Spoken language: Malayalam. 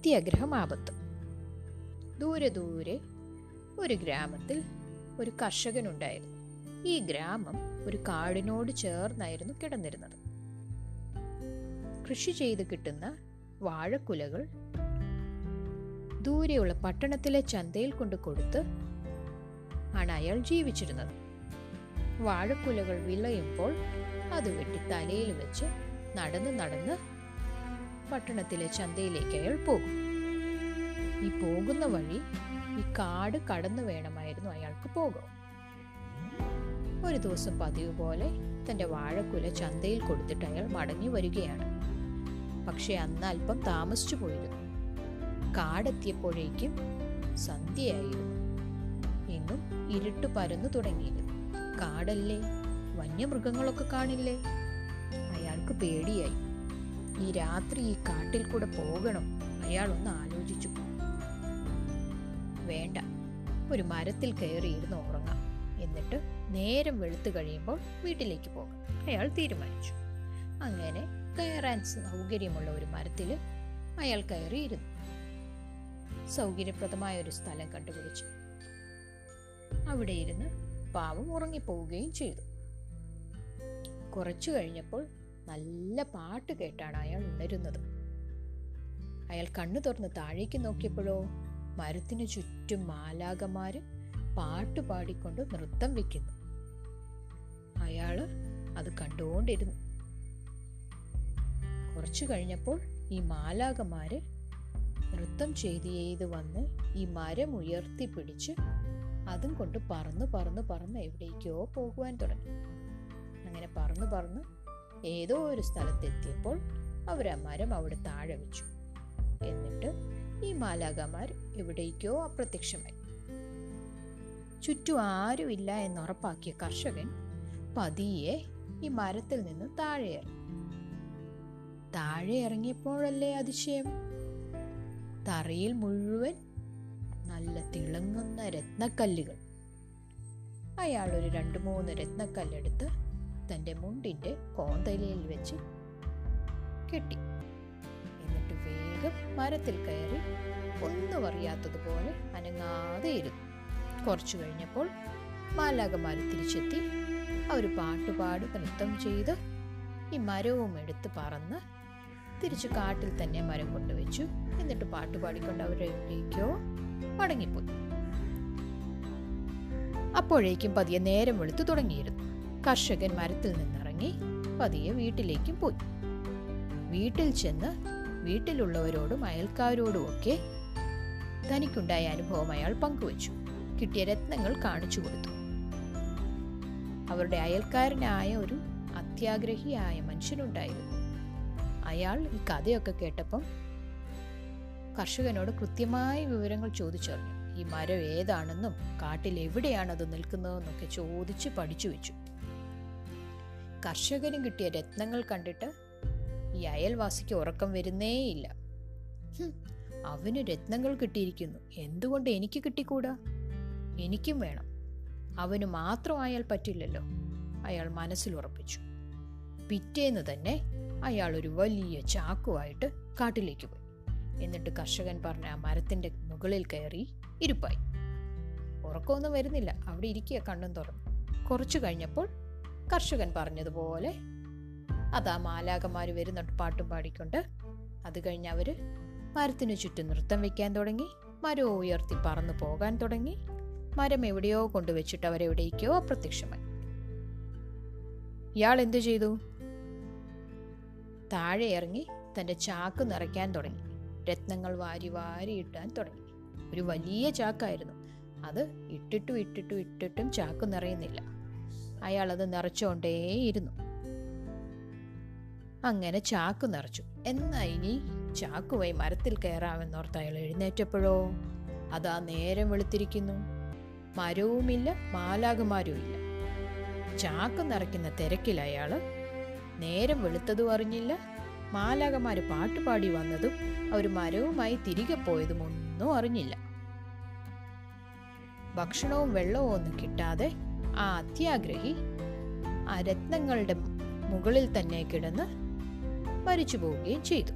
അത്യാഗ്രഹം ആപത്ത് ദൂരെ ദൂരെ ഒരു ഗ്രാമത്തിൽ ഒരു കർഷകനുണ്ടായിരുന്നു. ഈ ഗ്രാമം ഒരു കാടിനോട് ചേർന്നായിരുന്നു കിടന്നിരുന്നത്. കൃഷി ചെയ്ത് കിട്ടുന്ന വാഴക്കുലകൾ ദൂരെയുള്ള പട്ടണത്തിലെ ചന്തയിൽ കൊണ്ട് കൊടുത്ത് ആണ് അയാൾ ജീവിച്ചിരുന്നത്. വാഴക്കുലകൾ വിളയുമ്പോൾ അത് വെട്ടി തലയിൽ വെച്ച് നടന്ന് നടന്ന് പട്ടണത്തിലെ ചന്തയിലേക്ക് അയാൾ പോകും ഈ പോകുന്ന വഴി ഈ കാട് കടന്നു വേണമായിരുന്നു അയാൾക്ക് പോകും. ഒരു ദിവസം പതിവ് പോലെ തന്റെ വാഴക്കുല ചന്തയിൽ കൊടുത്തിട്ട് അയാൾ മടങ്ങി വരികയാണ്. പക്ഷെ അന്ന് അല്പം താമസിച്ചു പോയിരുന്നു. കാടെത്തിയപ്പോഴേക്കും സന്ധ്യയായിരുന്നു. എങ്ങും ഇരുട്ട് പരന്നു തുടങ്ങിയിരുന്നു. കാടല്ലേ? വന്യമൃഗങ്ങളൊക്കെ കാണില്ലേ? അയാൾക്ക് പേടിയായി. ഈ രാത്രി ഈ കാട്ടിൽ കൂടെ പോകണം. അയാൾ ഒന്ന് ആലോചിച്ചു വേണ്ട. ഒരു മരത്തിൽ കയറിയിരുന്ന് ഉറങ്ങാം. എന്നിട്ട് നേരം വെളുത്തു കഴിയുമ്പോൾ വീട്ടിലേക്ക് പോകാം. അയാൾ തീരുമാനിച്ചു. അങ്ങനെ കയറാൻ സൗകര്യമുള്ള ഒരു മരത്തിൽ അയാൾ കയറിയിരുന്നു. സൗകര്യപ്രദമായ ഒരു സ്ഥലം കണ്ടുപിടിച്ചു. അവിടെ ഇരുന്ന് പാവം ഉറങ്ങിപ്പോവുകയും ചെയ്തു. കുറച്ചു കഴിഞ്ഞപ്പോൾ നല്ല പാട്ട് കേട്ടാണ് അയാൾ ഉണരുന്നത്. അയാൾ കണ്ണു തുറന്ന് താഴേക്ക് നോക്കിയപ്പോഴോ മരത്തിനു ചുറ്റും മാലാകമാര് പാട്ട് പാടിക്കൊണ്ട് നൃത്തം വെക്കുന്നു. അയാൾ അത് കണ്ടുകൊണ്ടിരുന്നു കുറച്ചു കഴിഞ്ഞപ്പോൾ ഈ മാലാകമാര് നൃത്തം ചെയ്ത് ചെയ്ത് വന്ന് ഈ മരം ഉയർത്തി പിടിച്ച് അതും കൊണ്ട് പറന്ന് പറന്ന് പറന്ന് എവിടേക്കോ പോകുവാൻ തുടങ്ങി. അങ്ങനെ പറന്ന് പറന്ന് ഏതോ ഒരു സ്ഥലത്തെത്തിയപ്പോൾ അവർ മരം അവിടെ താഴെ വെച്ചു. എന്നിട്ട് ഈ മാലാകമാർ എവിടേക്കോ അപ്രത്യക്ഷമായി. ചുറ്റും ആരുമില്ല എന്നുറപ്പാക്കിയ കർഷകൻ പതിയെ ഈ മരത്തിൽ നിന്ന് താഴെ ഇറങ്ങി. താഴെ ഇറങ്ങിയപ്പോഴല്ലേ അതിശയം? തറയിൽ മുഴുവൻ നല്ല തിളങ്ങുന്ന രത്നക്കല്ലുകൾ. അയാൾ ഒരു രണ്ട് മൂന്ന് രത്നക്കല്ലെടുത്ത് തന്റെ മുണ്ടിന്റെ കോന്തലയിൽ വെച്ച് കെട്ടി. എന്നിട്ട് വേഗം മരത്തിൽ കയറി ഒന്നും അറിയാത്തതുപോലെ അനങ്ങാതെ ഇരുന്നു. കുറച്ചു കഴിഞ്ഞപ്പോൾ മാലാകമാർ തിരിച്ചെത്തി അവർ പാട്ടുപാടി നൃത്തം ചെയ്ത് ഈ മരവും എടുത്ത് പറന്ന് തിരിച്ച് കാട്ടിൽ തന്നെ മരം കൊണ്ടുവച്ചു എന്നിട്ട് പാട്ടുപാടിക്കൊണ്ട് അവരെവിടേക്കോ മടങ്ങിപ്പോയി. അപ്പോഴേക്കും പതിയെ നേരം വെളുത്തു തുടങ്ങിയിരുന്നു. കർഷകൻ മരത്തിൽ നിന്നിറങ്ങി പതിയെ വീട്ടിലേക്കും പോയി. വീട്ടിൽ ചെന്ന് വീട്ടിലുള്ളവരോടും അയൽക്കാരോടും ഒക്കെ തനിക്കുണ്ടായ അനുഭവം അയാൾ പങ്കുവച്ചു. കിട്ടിയ രത്നങ്ങൾ കാണിച്ചു കൊടുത്തു. അവരുടെ അയൽക്കാരനായ ഒരു അത്യാഗ്രഹിയായ മനുഷ്യനുണ്ടായിരുന്നു. അയാൾ ഈ കഥയൊക്കെ കേട്ടപ്പം കർഷകനോട് കൃത്യമായ വിവരങ്ങൾ ചോദിച്ചറിഞ്ഞു. ഈ മരം ഏതാണെന്നും കാട്ടിൽ എവിടെയാണ് അത് നിൽക്കുന്നതെന്നൊക്കെ ചോദിച്ച് പഠിച്ചു വെച്ചു. കർഷകന് കിട്ടിയ രത്നങ്ങൾ കണ്ടിട്ട് ഈ അയൽവാസിക്ക് ഉറക്കം വരുന്നേയില്ല. അവന് രത്നങ്ങൾ കിട്ടിയിരിക്കുന്നു. എന്തുകൊണ്ട് എനിക്ക് കിട്ടിക്കൂടാ? എനിക്കും വേണം. അവന് മാത്രമായാൽ പറ്റില്ലല്ലോ. അയാൾ മനസ്സിൽ ഉറപ്പിച്ചു. പിറ്റേന്ന് തന്നെ അയാൾ ഒരു വലിയ ചാക്കുമായിട്ട് കാട്ടിലേക്ക് പോയി. എന്നിട്ട് കർഷകൻ പറഞ്ഞ ആ മരത്തിന്റെ മുകളിൽ കയറി ഇരിപ്പായി. ഉറക്കമൊന്നും വരുന്നില്ല. അവിടെ ഇരിക്കുക കണ്ണും തുറന്നു. കുറച്ചു കഴിഞ്ഞപ്പോൾ കർഷകൻ പറഞ്ഞതുപോലെ അതാ മാലാകന്മാർ വരുന്നുണ്ട് പാട്ടും പാടിക്കൊണ്ട്. അത് കഴിഞ്ഞ് അവർ മരത്തിനു ചുറ്റും നൃത്തം വെക്കാൻ തുടങ്ങി. മരം ഉയർത്തി പറന്നു പോകാൻ തുടങ്ങി. മരം എവിടെയോ കൊണ്ടുവച്ചിട്ട് അവരെവിടേക്കോ അപ്രത്യക്ഷമായി ഇയാൾ എന്തു ചെയ്തു? താഴെ ഇറങ്ങി തന്റെ ചാക്ക് നിറയ്ക്കാൻ തുടങ്ങി. രത്നങ്ങൾ വാരി വാരി ഇട്ടാൻ തുടങ്ങി. ഒരു വലിയ ചാക്കായിരുന്നു. അത് ഇട്ടിട്ടും ഇട്ടിട്ടും ഇട്ടിട്ടും ചാക്ക് നിറയുന്നില്ല. അയാൾ അത് നിറച്ചുകൊണ്ടേയിരുന്നു. അങ്ങനെ ചാക്ക് നിറച്ചു. എന്നാ ഇനി ചാക്കുമായി മരത്തിൽ കയറാമെന്നോർത്ത് അയാൾ എഴുന്നേറ്റപ്പോഴോ? അതാ നേരം വെളുത്തിരിക്കുന്നു. മരവുമില്ല മാലാകുമാരുമില്ല ചാക്ക് നിറയ്ക്കുന്ന തിരക്കിൽ അയാൾ നേരം വെളുത്തതും അറിഞ്ഞില്ല. മാലാകമാര് പാട്ടുപാടി വന്നതും അവർ മരവുമായി തിരികെ പോയതും ഒന്നും അറിഞ്ഞില്ല. ഭക്ഷണവും വെള്ളവും ഒന്നും കിട്ടാതെ ആ അത്യാഗ്രഹി ആ രത്നങ്ങളുടെ മുകളിൽ തന്നെ കിടന്ന് മരിച്ചു പോവുകയും ചെയ്തു.